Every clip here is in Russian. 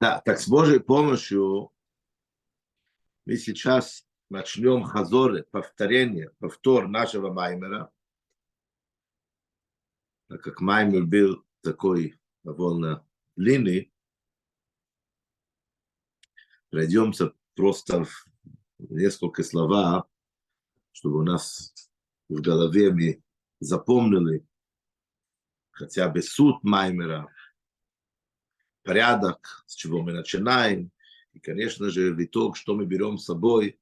Да, так с Божьей помощью мы сейчас начнем хазоры, повторение, повтор нашего Маймера, так как Маймер был такой довольно длинный, пройдемся просто в несколько слова, чтобы у нас в голове мы запомнили хотя бы суть Маймера, порядок, с чего мы начинаем, и, конечно же, в итог, что мы берем с собой.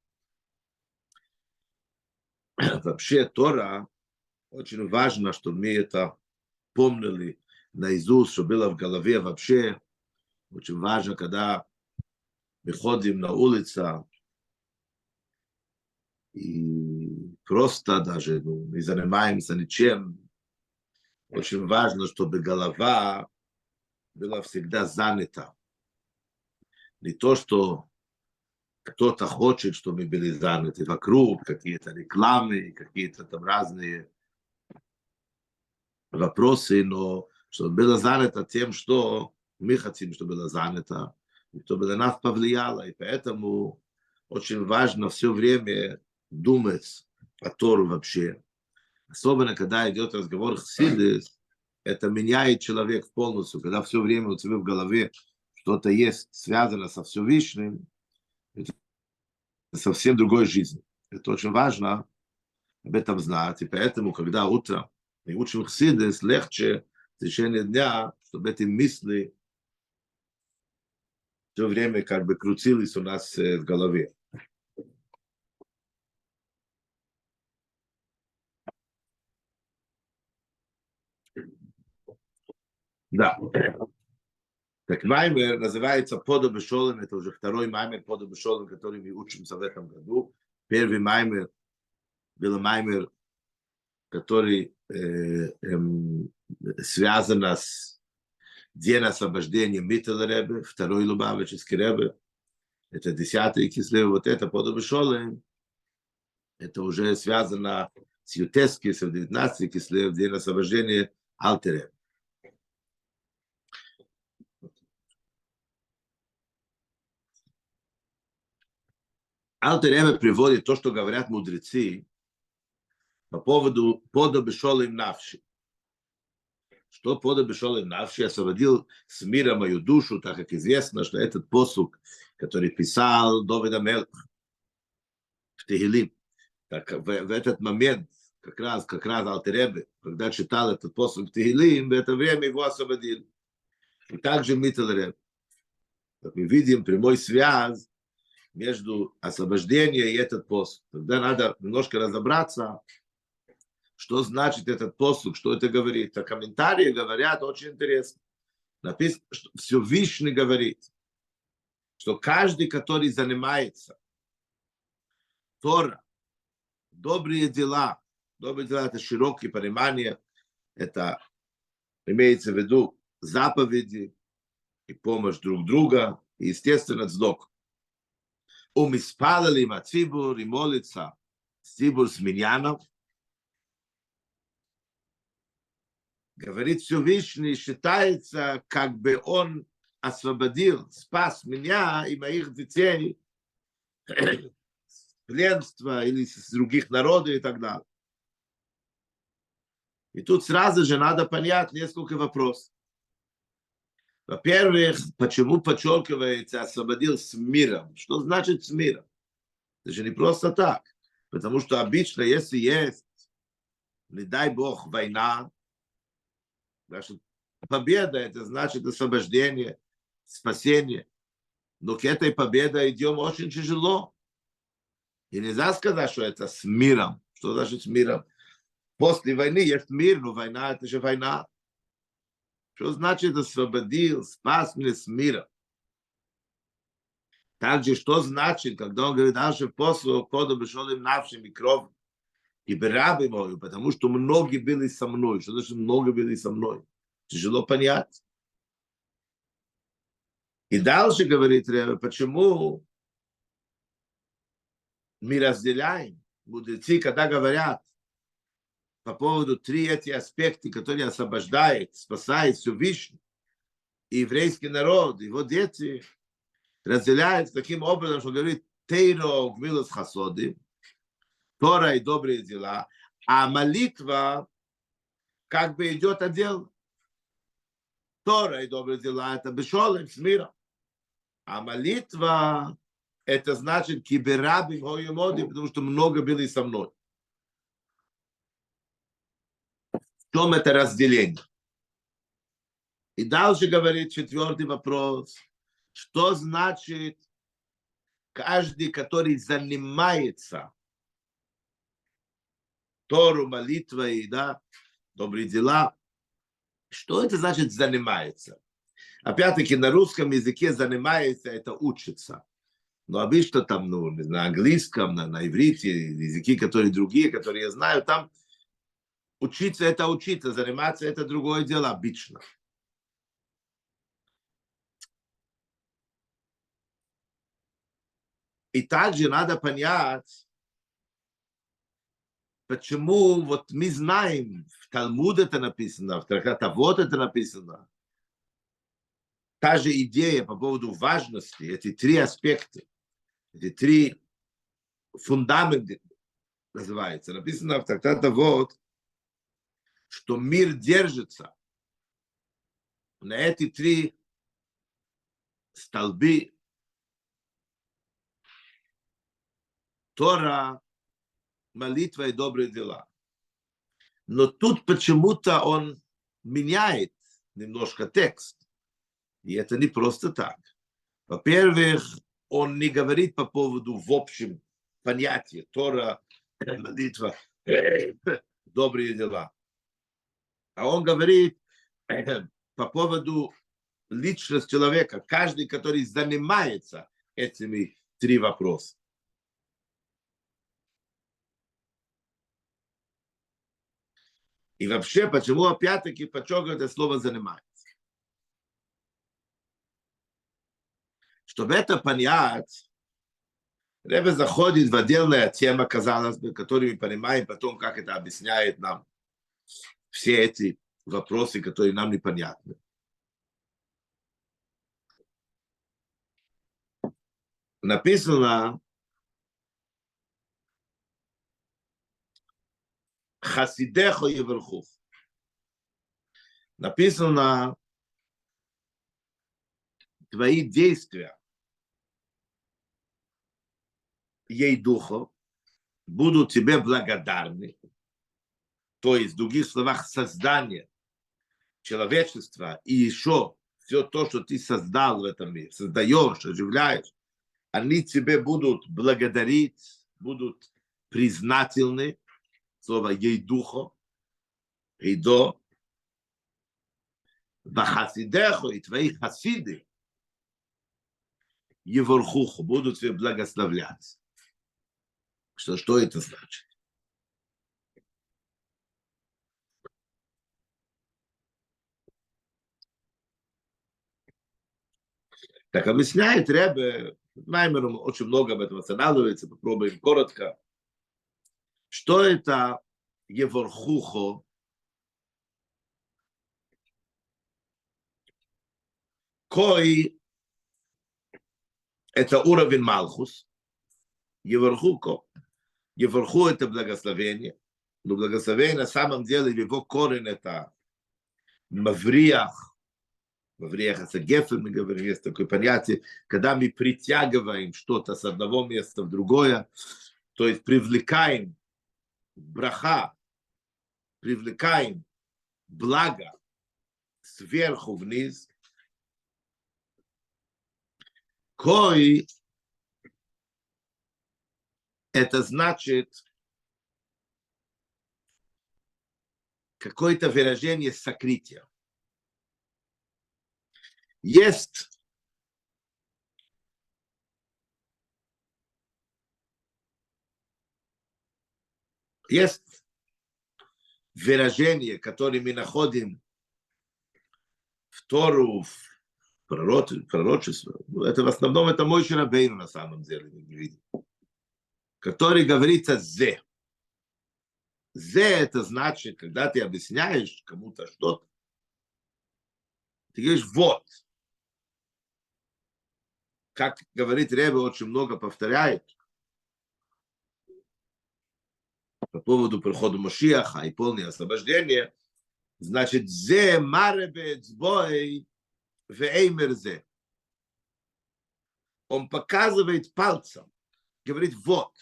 Вообще, Тора, очень важно, чтобы мы это помнили наизусть, что было в голове вообще. Очень важно, когда мы ходим на улицу, и просто даже ну, не занимаемся ничем. Очень важно, чтобы голова была всегда занята. Не то, что кто-то хочет, чтобы мы были заняты вокруг, какие-то рекламы, какие-то там разные вопросы, но чтобы было занято тем, что мы хотим, чтобы было занято, и чтобы на нас повлияло. И поэтому очень важно все время думать о Тору вообще. Особенно, когда идет разговор Хсидис, это меняет человек полностью, когда все время у тебя в голове что-то есть связано со Всевышним, это совсем другой жизнь. Это очень важно об этом знать. И поэтому, когда утром мы учим Хсидес, легче в течение дня, чтобы эти мысли все время как бы крутились у нас в голове. Да. Так Маймер называется Подо Бешолем, это уже второй Маймер Подо Бешолем, который мы учимся в этом году. Первый Маймер был Маймер, который э, э, связан с день освобождения Миттела Ребе, второй Лубавический Ребе, это десятый Кислев, вот это Подо Бешолем, это уже связано с Ютески, с 19 Кислев, день освобождения Алтеребе. Алтер приводит то, что говорят мудрецы по поводу бешолым навши. Что бешолым навши освободил с мира мою душу, так как известно, что этот посук, который писал Довида Мелх в Тегилим, так в, в этот момент, как раз, как раз Алтеребе, когда читал этот посук в Тегилим, в это время его освободили. И также Миттелреб. Как мы видим, прямой связь между освобождением и этот пост. Тогда надо немножко разобраться, что значит этот посук, что это говорит. А комментарии говорят очень интересно. Написано, что Всевышний говорит, что каждый, который занимается Тора, добрые дела, добрые дела это широкое понимание, это имеется в виду заповеди и помощь друг друга, и, естественно, сдок. ומספללים הציבור עם מוליצה, ציבור с миньяном. Говорит Всевышний, считается, как бы он освободил, спас меня и моих детей с пленства или с других народов и так далее. И тут сразу же надо понять несколько вопросов. Во-первых, почему подчеркивается освободил с миром? Что значит с миром? Это же не просто так. Потому что обычно, если есть, не дай Бог, война, значит, победа это значит освобождение, спасение. Но к этой победе идем очень тяжело. И нельзя сказать, что это с миром. Что значит с миром? После войны есть мир, но война это же война. Что значит освободил, спас меня с мира? Также, что значит, когда он говорит, наши послу, коду бешел им навшим и кровь, и берабы мою, потому что многие были со мной. Что значит много были со мной? Тяжело понять. И дальше говорит Ребе, почему мы разделяем. Мудрецы, когда говорят, по поводу три эти аспекта, которые освобождает, спасает Всевышний. И еврейский народ, его дети разделяются таким образом, что говорит Тейро, Гмилус Хасоды, Тора и добрые дела, а молитва как бы идет отдельно. Тора и добрые дела – это бешолем с миром. А молитва – это значит киберабим моди, потому что много были со мной. В чем это разделение? И дальше говорит четвертый вопрос. Что значит каждый, который занимается Тору, молитвой, да, добрые дела, что это значит занимается? Опять-таки на русском языке занимается, это учится. Но обычно там, ну, на английском, на, на иврите, языки, которые другие, которые я знаю, там учиться это учиться, заниматься это другое дело обычно. И также надо понять, почему вот мы знаем, в Талмуд это написано, в Трактатовод это написано, та же идея по поводу важности, эти три аспекта, эти три фундамента называется. Написано в Трактатовод, что мир держится на эти три столбы Тора, молитва и добрые дела. Но тут почему-то он меняет немножко текст. И это не просто так. Во-первых, он не говорит по поводу в общем понятия Тора, молитва, добрые дела. А он говорит по поводу личности человека, каждый, который занимается этими три вопроса. И вообще, почему опять-таки подчеркивает это слово «занимается»? Чтобы это понять, Ребе заходит в отдельная тема, казалось бы, которую мы понимаем потом, как это объясняет нам все эти вопросы, которые нам непонятны. Написано, Хасидехо Еверхух. Написано, твои действия ей духу будут тебе благодарны. То есть, в других словах, создание человечества и еще все то, что ты создал в этом мире, создаешь, оживляешь, они тебе будут благодарить, будут признательны слово ейдухо, ейдо, Бахасидехо и твои хасиды Еворхуху будут тебе благословлять. Что, что это значит? Так объясняет Ребе, Маймером очень много об этом останавливается, попробуем коротко. Что это Еворхухо? Кой – это уровень Малхус. Еворхуко. Еворху – это благословение. Но благословение на самом деле его корень – это Мавриях. Мавриях – это гефер, мы говорим, есть такое понятие, когда мы притягиваем что-то с одного места в другое, то есть привлекаем браха, привлекаем благо сверху вниз, кой это значит какое-то выражение сокрытия. Есть Есть выражение, которое мы находим в Тору, в пророчество. Это в основном это мой Шарабейну на самом деле, не видим. Который говорится «зе». «Зе» это значит, когда ты объясняешь кому-то что-то, Ты говоришь «вот». Как говорит Ребе, очень много повторяет по поводу прихода Машиаха и полное освобождение, значит, «зе маребец бой веймерзе». Он показывает пальцем, говорит «вот».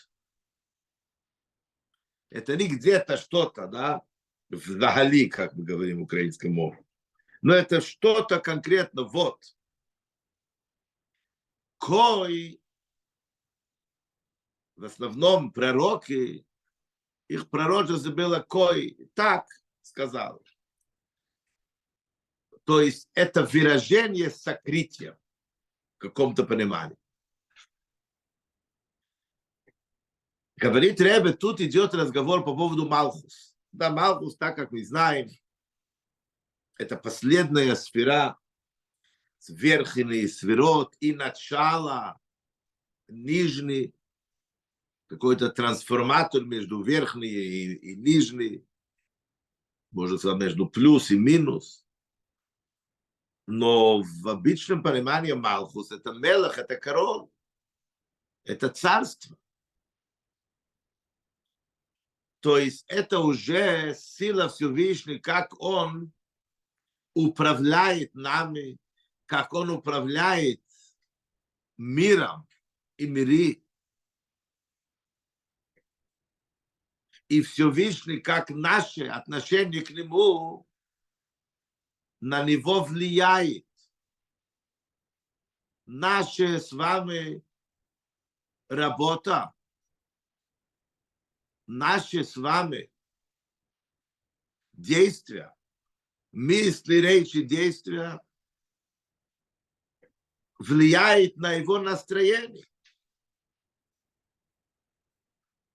Это не где-то что-то, да, вдали, как мы говорим в украинском мове. Но это что-то конкретно вот. Кой, в основном пророки, их пророчество было кой, так сказал. То есть это выражение сокрытия в каком-то понимании. Говорит Ребе, тут идет разговор по поводу Малхус. Да, Малхус, так как мы знаем, это последняя сфера, верхний сферот и начало нижний, какой-то трансформатор между верхней и, и нижней, может сказать, между плюс и минус. Но в обычном понимании Малхус это мелах, это король, это царство. То есть это уже сила Всевышней, как он управляет нами, как он управляет миром и мири. И Всевышний, как наше отношение к нему, на него влияет. Наша с вами работа наши с вами действия, мысли, речи, действия влияет на его настроение.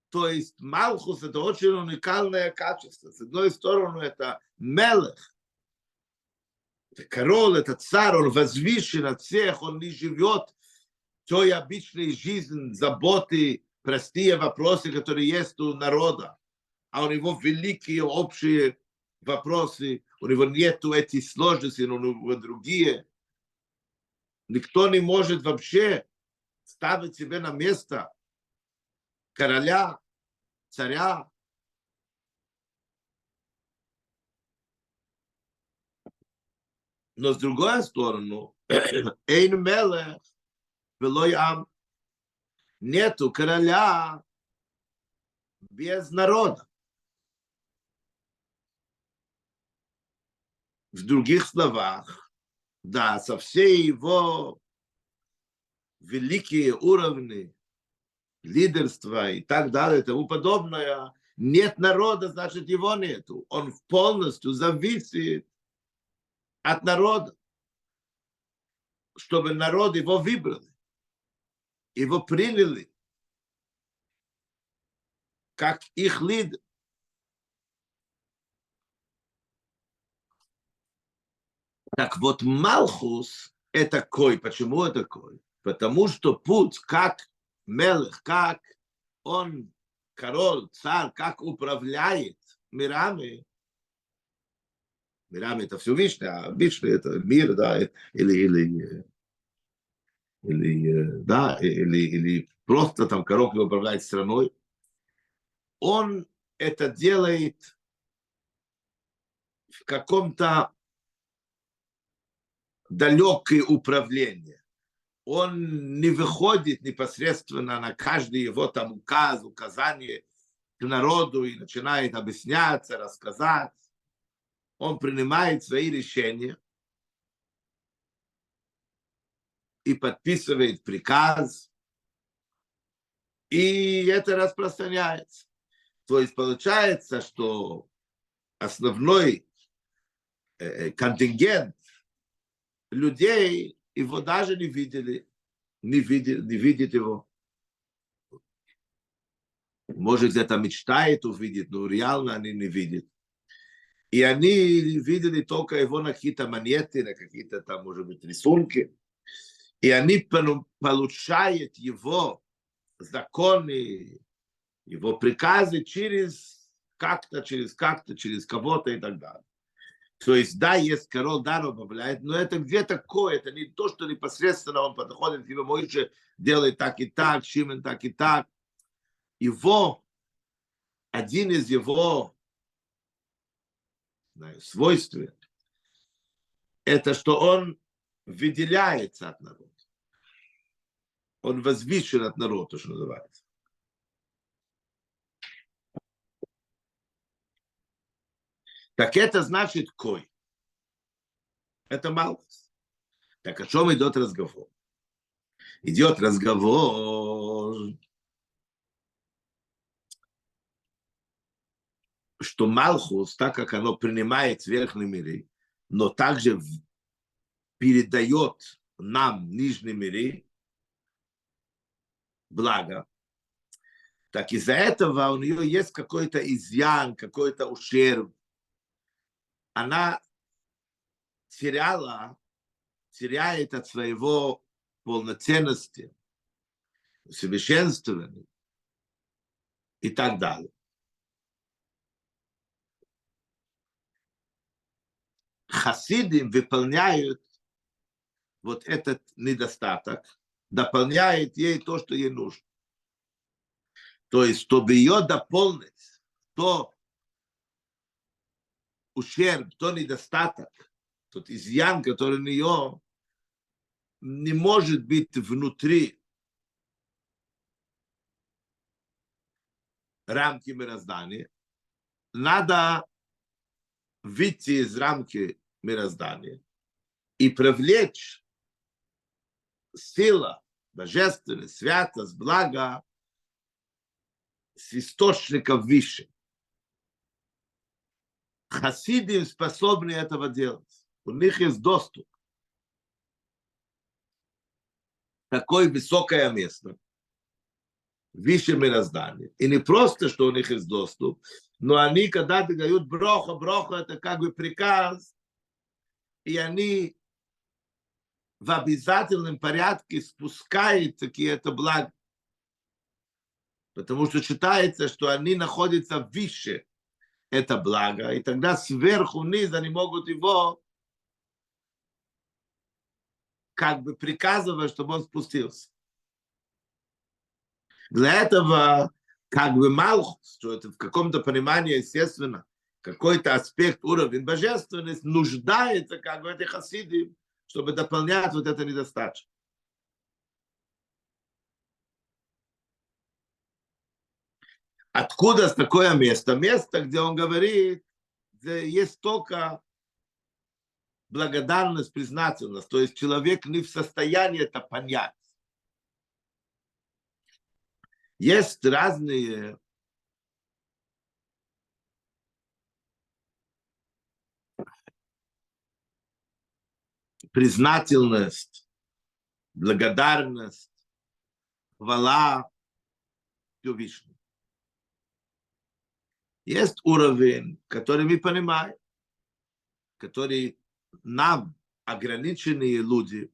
То есть Малхус это очень уникальное качество. С одной стороны, это Мелех, это король, это царь, он возвышен от всех, он не живет той обычной жизнью, заботы, простые вопросы, которые есть у народа, а у него великие общие вопросы, у него нет этих сложностей, но у него другие. Никто не может вообще ставить себе на место короля, царя. Но с другой стороны, Эйн Мелех, Велой Ам, нету короля без народа. В других словах, да, со всей его великие уровни лидерства и так далее и тому подобное, нет народа, значит, его нету. Он полностью зависит от народа, чтобы народ его выбрали его приняли как их лидер. Так вот, Малхус – это кой. Почему это кой? Потому что путь, как Мелех, как он, король, царь, как управляет мирами, мирами это все Вишня, а Вишня это мир, да, или, или или, да, или, или просто там Король управляет страной, он это делает в каком-то далекое управление. Он не выходит непосредственно на каждый его там указ, указание к народу и начинает объясняться, рассказать. Он принимает свои решения – и подписывает приказ, и это распространяется. То есть получается, что основной э, контингент людей его даже не видели, не видят, не видят его. Может, где-то мечтает увидеть, но реально они не видят. И они видели только его на какие-то монеты, на какие-то там, может быть, рисунки и они получают его законы, его приказы через как-то, через как-то, через кого-то и так далее. То есть, да, есть король даром добавляет, но это где-то кое, это не то, что непосредственно он подходит к тебе, Моише делает так и так, Шимен так и так. Его, один из его знаю, свойств, это что он выделяется от народа. Он возвышен от народа, что называется. Так это значит кой. Это малость. Так о чем идет разговор? Идет разговор, что Малхус, так как оно принимает верхние миры, но также передает нам нижние миры, благо, так из-за этого у нее есть какой-то изъян, какой-то ущерб, она теряла, теряет от своего полноценности, совершенствования и так далее. Хасиды выполняют вот этот недостаток, дополняет ей то, что ей нужно. То есть, чтобы ее дополнить, то ущерб, то недостаток, тот изъян, который у нее не может быть внутри рамки мироздания, надо выйти из рамки мироздания и привлечь сила, божественность, святость, благо с источников выше. Хасидим способны этого делать. У них есть доступ. Такое высокое место. Выше мироздания. И не просто, что у них есть доступ, но они, когда дают броха, броха, это как бы приказ, и они в обязательном порядке спускают какие-то блага. Потому что считается, что они находятся выше это благо, и тогда сверху вниз они могут его как бы приказывать, чтобы он спустился. Для этого как бы Малхус, что это в каком-то понимании, естественно, какой-то аспект уровень божественности нуждается как бы в этих хасиды, чтобы дополнять вот это недостаточно. Откуда такое место? Место, где он говорит, где есть только благодарность, признательность. То есть человек не в состоянии это понять. Есть разные признательность, благодарность, хвала Всевышнему. Есть уровень, который мы понимаем, который нам, ограниченные люди,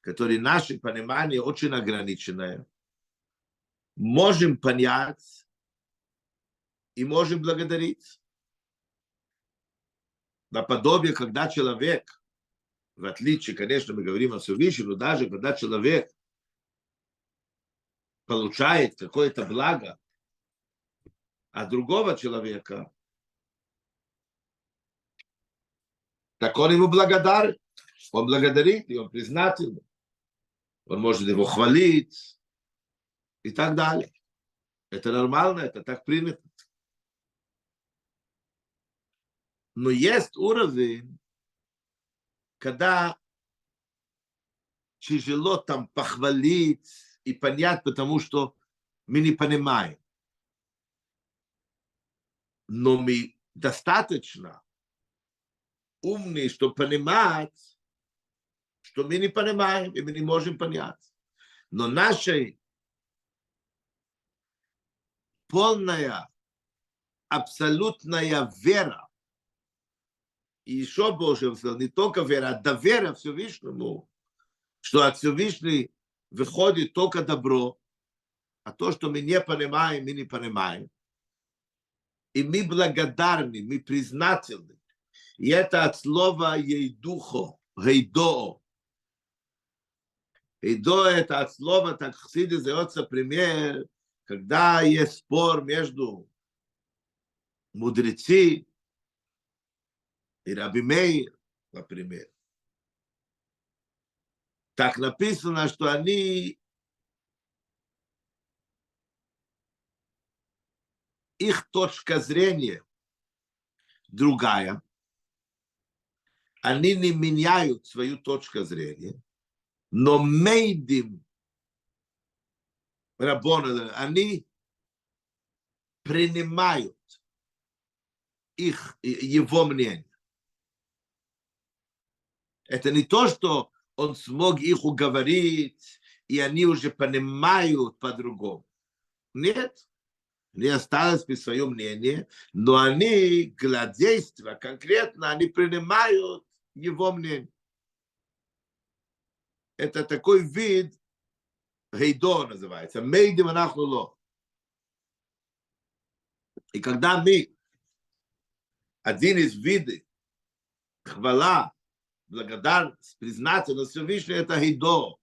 которые наше понимание очень ограниченное, можем понять и можем благодарить. Наподобие, когда человек, в отличие, конечно, мы говорим о Всевышнем, но даже когда человек получает какое-то благо, а другого человека, так он ему благодарен. Он благодарит, и он признательный. Он может его хвалить и так далее. Это нормально, это так принято. Но есть уровень, когда тяжело там похвалить и понять, потому что мы не понимаем но мы достаточно умные, чтобы понимать, что мы не понимаем, и мы не можем понять. Но наша полная, абсолютная вера, и еще больше, не только вера, а доверие Всевышнему, что от Всевышнего выходит только добро, а то, что мы не понимаем, мы не понимаем. И мы благодарны, мы признательны. И это от слова «ейдухо», «гейдо». «Гейдо» это от слова, так Хсиде дается пример, когда есть спор между мудрецы и Раби например. Так написано, что они их точка зрения другая, они не меняют свою точку зрения, но мейдим Рабона, они принимают их, его мнение. Это не то, что он смог их уговорить, и они уже понимают по-другому. Нет. Они остались при своем мнении, но они для действия конкретно, они принимают его мнение. Это такой вид гейдо называется. Мейдим анахнуло. И когда мы один из видов хвала, благодарность, признательность Всевышнего, это гейдо.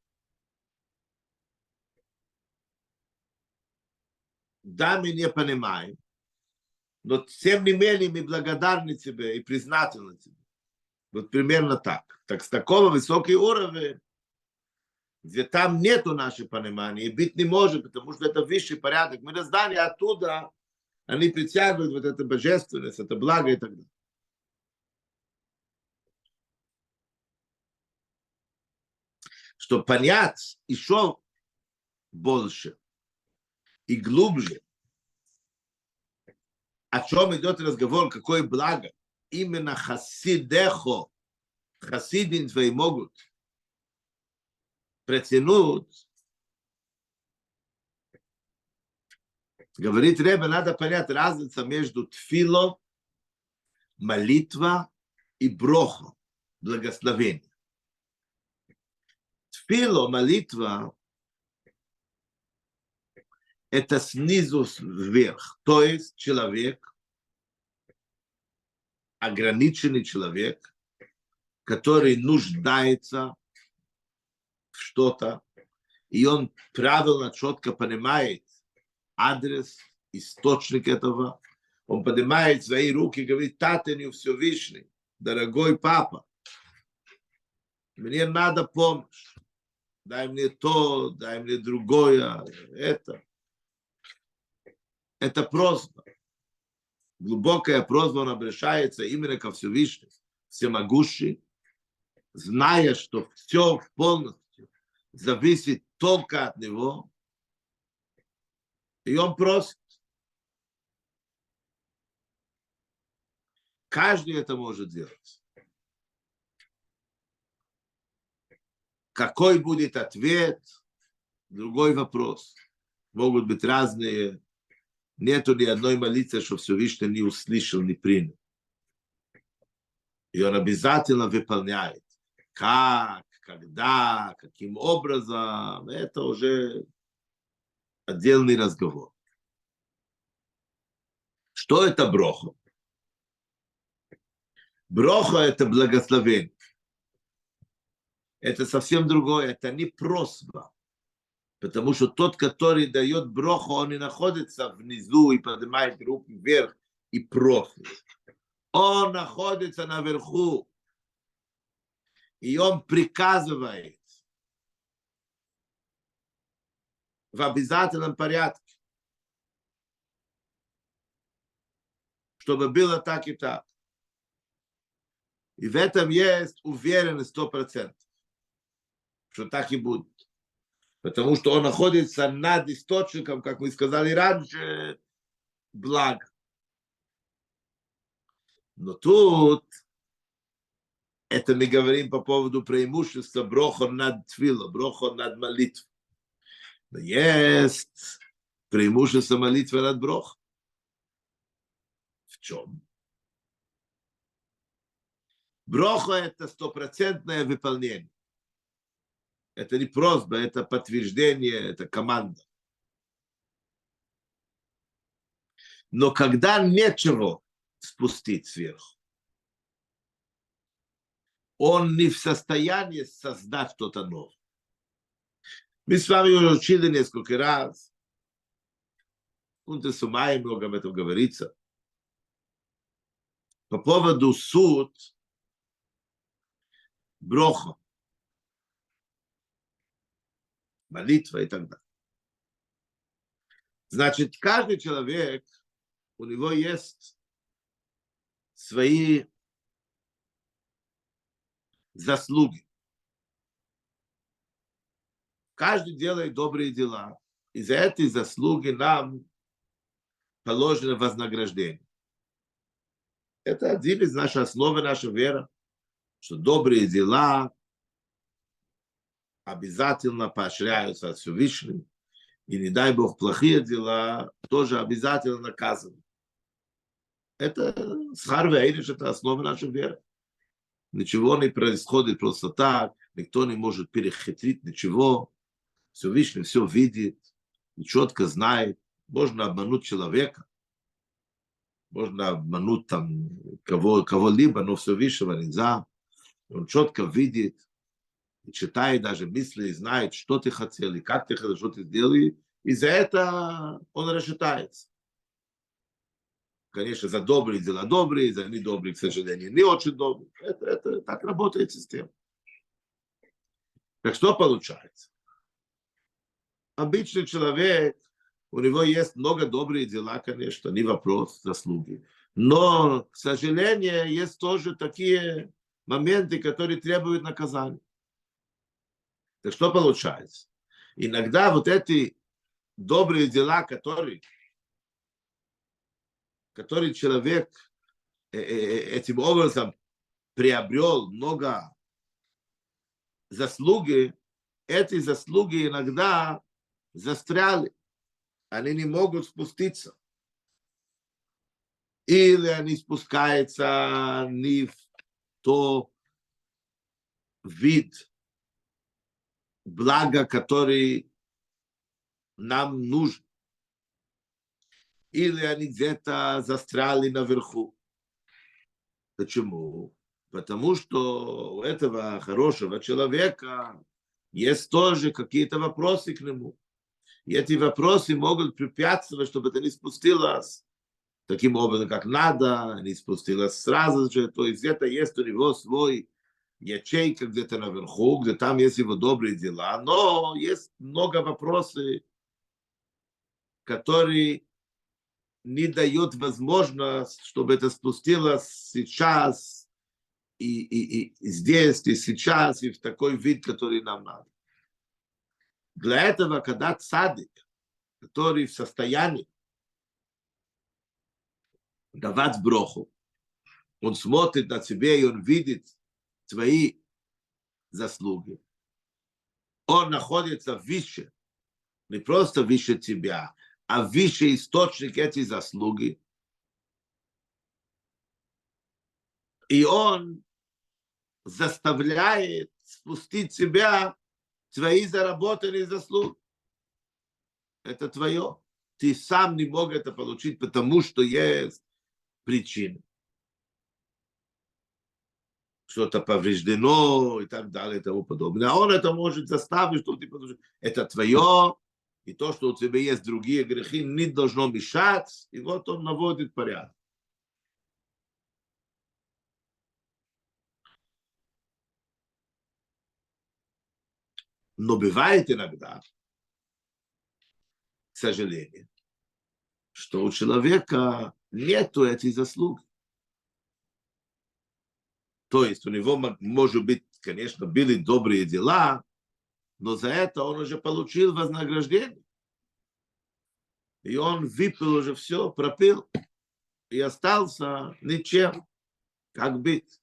Да, мы не понимаем, но тем не менее мы благодарны тебе и признательны тебе. Вот примерно так. Так с такого высокий уровень, где там нету нашего понимания, и быть не может, потому что это высший порядок. Мы раздали оттуда, они притягивают вот эту божественность, это благо и так далее. Чтобы понять еще больше, и глубже, о чем идет разговор, какое благо, именно хасидехо, хасидин твои могут протянуть, говорит Ребе, надо понять разницу между тфило, молитва и брохо, благословение. Тфило, молитва, это снизу вверх. То есть человек, ограниченный человек, который нуждается в что-то, и он правильно, четко понимает адрес, источник этого, он поднимает свои руки и говорит, Татаню Всевышний, дорогой папа, мне надо помощь, дай мне то, дай мне другое, это это просьба. Глубокая просьба, он обращается именно ко Всевышнему, всемогущий, зная, что все полностью зависит только от него, и он просит. Каждый это может делать. Какой будет ответ? Другой вопрос. Могут быть разные Нету ни одной молитвы, что Всевышний не услышал, не принял. И он обязательно выполняет. Как, когда, каким образом, это уже отдельный разговор. Что это брохо? Брохо – это благословение. Это совсем другое, это не просьба. Потому что тот, который дает броху, он не находится внизу и поднимает руки вверх и просит. Он находится наверху. И он приказывает в обязательном порядке, чтобы было так и так. И в этом есть уверенность сто процентов, что так и будет потому что он находится над источником, как мы сказали раньше, благ. Но тут это мы говорим по поводу преимущества броха над твила, броха над молитвой. Но есть преимущество молитвы над брох. В чем? Броха – это стопроцентное выполнение. Это не просьба, это подтверждение, это команда. Но когда нечего спустить сверху, он не в состоянии создать что-то новое. Мы с вами уже учили несколько раз. Кунте Сумай много об этом говорится. По поводу суд броха, молитва и так далее. Значит, каждый человек, у него есть свои заслуги. Каждый делает добрые дела. И за эти заслуги нам положено вознаграждение. Это один из наших основы нашей веры, что добрые дела обязательно поощряются от Всевышнего, и не дай Бог плохие дела тоже обязательно наказаны. Это схарвейриш, это основа нашей веры. Ничего не происходит просто так, никто не может перехитрить ничего. Всевышний все видит четко знает. Можно обмануть человека, можно обмануть там кого, кого-либо, но Всевышнего нельзя. Он четко видит, читает даже мысли, знает, что ты хотел, и как ты хотел, что ты сделал, и за это он рассчитается. Конечно, за добрые дела добрые, за недобрые, к сожалению, не очень добрые. Это, это так работает система. Так что получается? Обычный человек, у него есть много добрые дела, конечно, не вопрос, заслуги. Но, к сожалению, есть тоже такие моменты, которые требуют наказания. Так что получается? Иногда вот эти добрые дела, которые который человек этим образом приобрел много заслуги, эти заслуги иногда застряли. Они не могут спуститься. Или они спускаются не в то вид блага, который нам нужен или они где-то застряли наверху. Почему? Потому что у этого хорошего человека есть тоже какие-то вопросы к нему. И эти вопросы могут препятствовать, чтобы это не спустилось таким образом, как надо, не спустилось сразу же. То есть где-то есть у него свой ячейка где-то наверху, где там есть его добрые дела, но есть много вопросов, которые не дает возможность, чтобы это спустилось сейчас и, и, и здесь, и сейчас, и в такой вид, который нам надо. Для этого, когда цадик, который в состоянии давать броху, он смотрит на тебя и он видит твои заслуги. Он находится выше, не просто выше тебя, а выше источник этой заслуги. И он заставляет спустить себя твои заработанные заслуги. Это твое. Ты сам не мог это получить, потому что есть причины. Что-то повреждено и так далее и тому подобное. А он это может заставить, ты получил. Это твое, и то, что у тебя есть другие грехи, не должно мешать, и вот он наводит порядок. Но бывает иногда, к сожалению, что у человека нету этих заслуг. То есть у него, может быть, конечно, были добрые дела, но за это он уже получил вознаграждение. И он выпил уже все, пропил, и остался ничем. Как быть?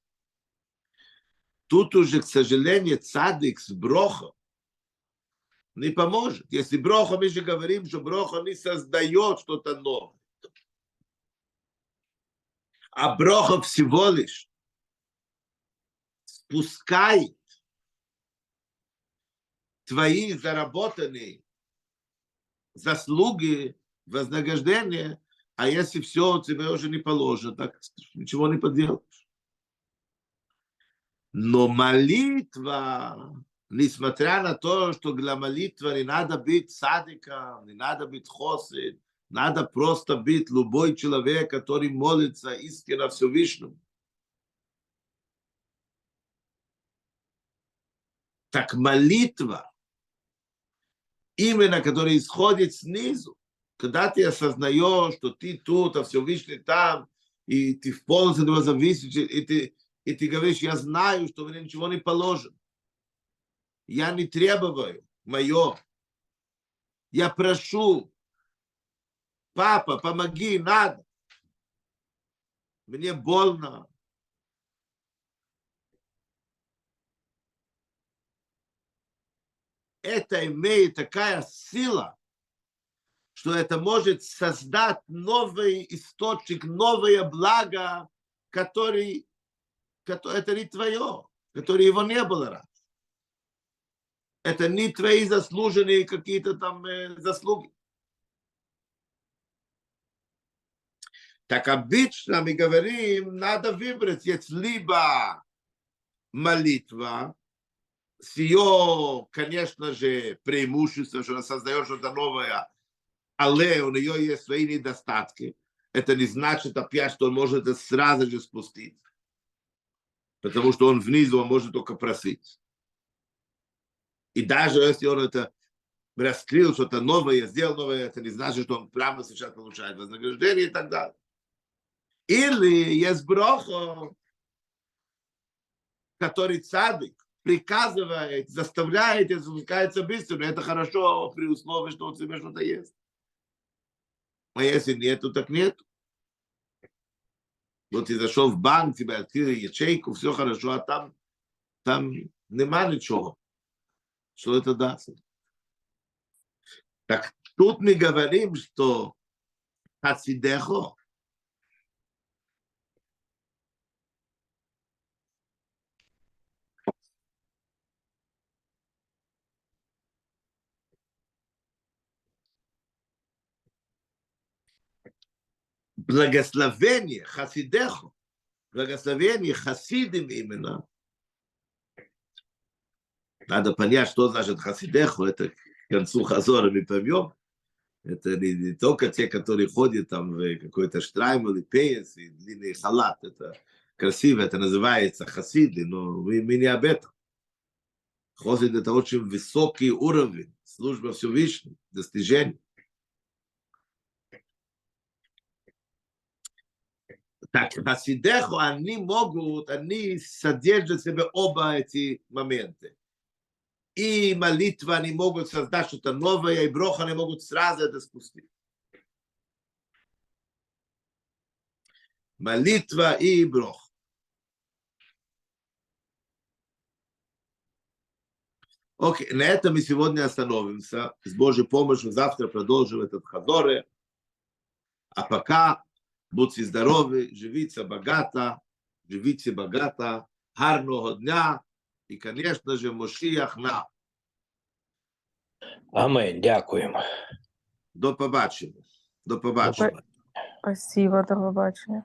Тут уже, к сожалению, цадик с брохом не поможет. Если броха, мы же говорим, что броха не создает что-то новое. А броха всего лишь спускает твои заработанные заслуги, вознаграждения, а если все тебе уже не положено, так ничего не поделаешь. Но молитва, несмотря на то, что для молитвы не надо быть садиком, не надо быть хосид, надо просто быть любой человек, который молится искренне Всевышнему. Так молитва, именно которая исходит снизу, когда ты осознаешь, что ты тут, а Всевышний там, и ты в полностью от него зависишь, и ты, и ты говоришь, я знаю, что мне ничего не положено. Я не требую мое. Я прошу, папа, помоги, надо. Мне больно. Это имеет такая сила, что это может создать новый источник, новое благо, который, который это не твое, который его не было раньше. Это не твои заслуженные какие-то там э, заслуги. Так обычно мы говорим, надо выбрать, есть либо молитва, с ее, конечно же, преимуществом, что она создает что-то новое, але у нее есть свои недостатки. Это не значит опять, что он может это сразу же спустить. Потому что он внизу, он может только просить. И даже если он это раскрыл, что-то новое, сделал новое, это не значит, что он прямо сейчас получает вознаграждение и так далее. Или есть брохо, который цадик, приказывает, заставляет, и запускается быстро. Это хорошо при условии, что у тебя что-то есть. А если нету, так нет. Вот ты зашел в банк, тебе открыли ячейку, все хорошо, а там, там нема ничего. Что это даст? Так тут мы говорим, что Хасидехо, благословение Хасидехо, благословение Хасидим именно. Надо понять, что значит Хасидехо, это к концу Хазора мы поймем. Это не, не только те, которые ходят там в какой-то штрайм или пейс, и длинный халат. Это красиво, это называется хасиды, но мы, мы не об этом. Хасид это очень высокий уровень, служба Всевышнему, достижение. Так, Хасидеху, они могут, они содержат в себе оба эти моменты. И молитва они могут создать что-то новое, и брох они могут сразу это спустить. Молитва и брох. Окей, на этом мы сегодня остановимся. С Божьей помощью завтра продолжим этот хазоре. А пока будьте здорові, живіться багато, живіться багато, гарного дня і, звісно ж, Мошіях на. Амен, дякуємо. До побачення. До побачення. Спасибо, до побачення.